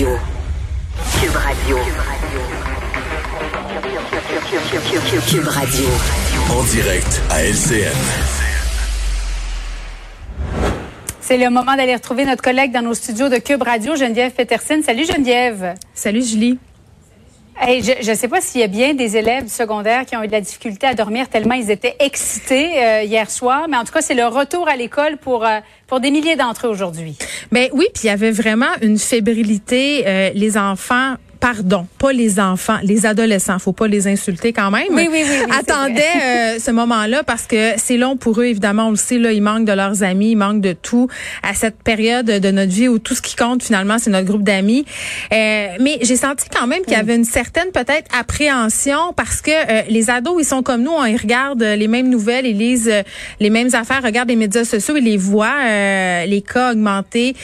Radio. Cube Radio. Cube Radio. En direct à LCN. C'est le moment d'aller retrouver notre collègue dans nos studios de Cube Radio, Geneviève Peterson. Salut Geneviève. Salut Julie. Hey, je ne sais pas s'il y a bien des élèves du secondaire qui ont eu de la difficulté à dormir tellement ils étaient excités euh, hier soir, mais en tout cas, c'est le retour à l'école pour, euh, pour des milliers d'entre eux aujourd'hui. Ben oui, puis il y avait vraiment une fébrilité. Euh, les enfants pardon, pas les enfants, les adolescents, faut pas les insulter quand même. Oui, oui, oui. attendaient euh, ce moment-là parce que c'est long pour eux, évidemment, on le sait, là, ils manquent de leurs amis, ils manquent de tout à cette période de notre vie où tout ce qui compte finalement, c'est notre groupe d'amis. Euh, mais j'ai senti quand même qu'il y avait une certaine peut-être appréhension parce que euh, les ados, ils sont comme nous, ils regardent les mêmes nouvelles, ils lisent les mêmes affaires, regardent les médias sociaux, ils les voient, les cas augmenter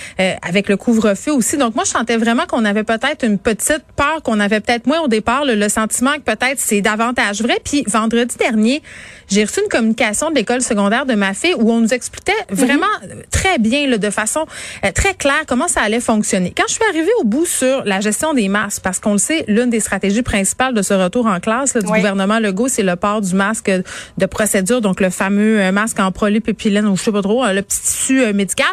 avec le couvre-feu aussi. Donc moi, je sentais vraiment qu'on avait peut-être une petite peur qu'on avait peut-être moins au départ, le, sentiment que peut-être c'est davantage vrai. Puis vendredi dernier, j'ai reçu une communication de l'école secondaire de ma fille où on nous expliquait vraiment mhm. très bien, là, de façon euh, très claire, comment ça allait fonctionner. Quand je suis arrivée au bout sur la gestion des masques, parce qu'on le sait, l'une des stratégies principales de ce retour en classe du gouvernement Legault, c'est le port du masque de procédure, donc le fameux euh, masque en polypépylène ou je sais pas trop, euh, le petit tissu médical.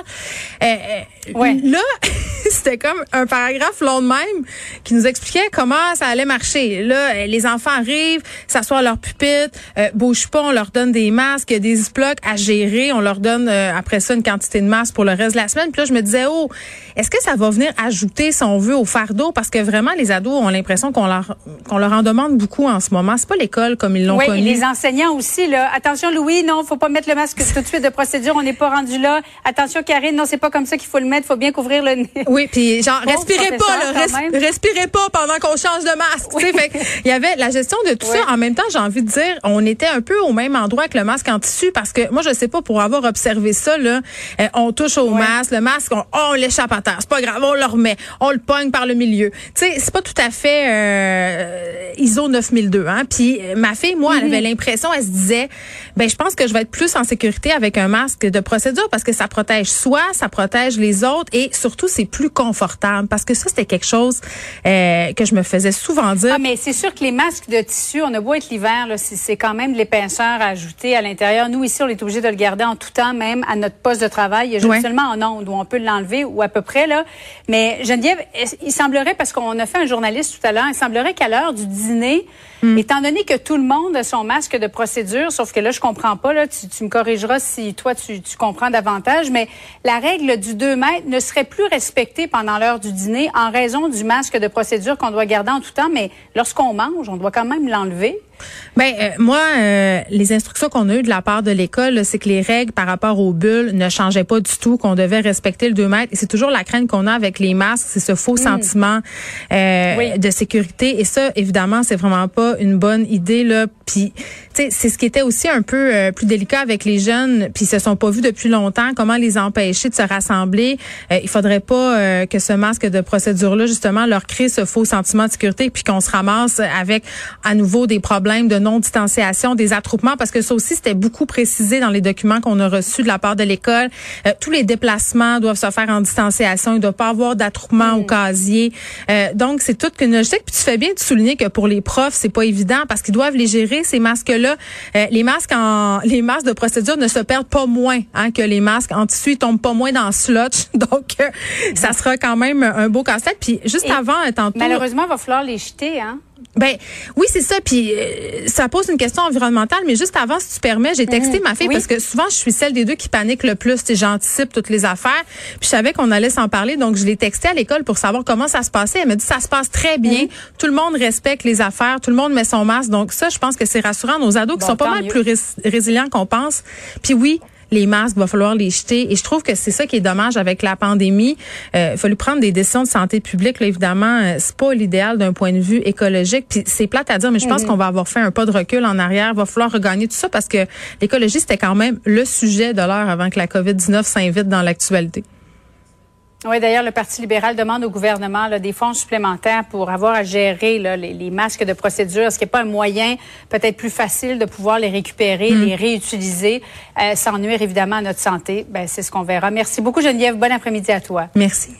Ouais. Là, c'était comme un paragraphe long de même qui nous expliquait comment ça allait marcher. Là, les enfants arrivent, s'assoient à leur pupitre, euh, bougent pas, on leur donne des masques, des blocs à gérer, on leur donne euh, après ça une quantité de masques pour le reste de la semaine. Puis là, je me disais, oh, est-ce que ça va venir ajouter, si on veut, au fardeau? Parce que vraiment, les ados ont l'impression qu'on leur qu'on leur en demande beaucoup en ce moment. C'est pas l'école comme ils l'ont oui, connu. Les enseignants aussi. Là. Attention, Louis, non, faut pas mettre le masque tout de suite de procédure. On n'est pas rendu là. Attention, Karine, non, c'est pas comme ça qu'il faut le mettre. Faut bien couvrir le nez. Oui, puis genre, respirez pas, là, respirez pas pendant qu'on change de masque. fait, il y avait la gestion de tout ça. En même temps, j'ai envie de dire, on était un peu au même endroit que le masque en tissu parce que moi, je sais pas, pour avoir observé ça, là, euh, on touche au masque, le masque, on, on l'échappe à terre. C'est pas grave, on le remet, on le pogne par le milieu. Tu sais, c'est pas tout à fait euh, ISO 9002. Hein? Puis euh, ma fille, moi, elle avait mm-hmm. l'impression, elle se disait, ben je pense que je vais être plus en sécurité avec un masque de procédure parce que ça protège soi, ça protège les autres et surtout c'est plus confortable parce que ça c'était quelque chose euh, que je me faisais souvent dire. Ah, mais c'est sûr que les masques de tissu, on a beau être l'hiver, c'est quand même de l'épaisseur ajouter à l'intérieur. Nous ici, on est obligé de le garder en tout temps, même à notre poste de travail. Il y a seulement en ondes où on peut l'enlever ou à peu près là. Mais Geneviève, il semblerait parce qu'on a fait un journaliste tout à l'heure, il semblerait qu'à l'heure du dîner, hmm. étant donné que tout le monde a son masque de procédure, sauf que là je comprends pas là, tu, me corrigeras si toi tu, tu comprends davantage, mais la règle du 2 mètres ne serait plus respectée pendant l'heure du dîner en raison du masque de procédure qu'on doit garder en tout temps, mais lorsqu'on mange, on doit quand même l'enlever. Ben euh, moi, euh, les instructions qu'on a eues de la part de l'école, c'est que les règles par rapport aux bulles ne changeaient pas du tout, qu'on devait respecter le 2 mètres. Et c'est toujours la crainte qu'on a avec les masques, c'est ce faux mm. sentiment euh, de sécurité. Et ça, évidemment, c'est vraiment pas une bonne idée là. Puis, c'est ce qui était aussi un peu plus délicat avec les jeunes, puis ils se sont pas vus depuis longtemps. Comment les empêcher de se rassembler? Il faudrait pas que ce masque de procédure là, justement, leur crée ce faux sentiment de sécurité, puis qu'on se ramasse avec à nouveau des problèmes de non-distanciation, des attroupements, parce que ça aussi, c'était beaucoup précisé dans les documents qu'on a reçus de la part de l'école. Euh, tous les déplacements doivent se faire en distanciation. Il ne doit pas avoir d'attroupement au mm. casier. Euh, donc, c'est toute une logique. Puis tu fais bien de souligner que pour les profs, c'est pas évident parce qu'ils doivent les gérer, ces masques-là. Euh, les masques en les masques de procédure ne se perdent pas moins hein, que les masques en tissu. Ils tombent pas moins dans le slotch. Donc, ça sera quand même un beau casse-tête. Puis juste avant, tantôt... Malheureusement, il va falloir les jeter, hein? Ben oui, c'est ça. Puis euh, ça pose une question environnementale. Mais juste avant, si tu permets, j'ai texté mhm. ma fille parce que souvent je suis celle des deux qui panique le plus. J'anticipe toutes les affaires. Puis je savais qu'on allait s'en parler, donc je l'ai texté à l'école pour savoir comment ça se passait. Elle m'a dit ça se passe très bien. Mhm. Tout le monde respecte les affaires. Tout le monde met son masque. Donc ça, je pense que c'est rassurant. Nos ados qui sont pas mal plus résilients qu'on pense. Puis oui, les masques, va falloir les jeter. Et je trouve que c'est ça qui est dommage avec la pandémie. Euh, il fallu prendre des décisions de santé publique. Là, évidemment, euh, c'est pas l'idéal d'un point de vue écologique. Puis c'est plate à dire, mais je pense mhm. qu'on va avoir fait un pas de recul en arrière. Il va falloir regagner tout ça parce que l'écologie, c'était quand même le sujet de l'heure avant que la COVID-19 s'invite dans l'actualité. Oui, d'ailleurs, le Parti libéral demande au gouvernement là, des fonds supplémentaires pour avoir à gérer là, les, masques de procédure. Est-ce qu'il n'y a pas un moyen peut-être plus facile de pouvoir les récupérer, hmm. les réutiliser euh, sans nuire évidemment à notre santé? Ben, c'est ce qu'on verra. Merci beaucoup, Geneviève. Bon après-midi à toi. Merci.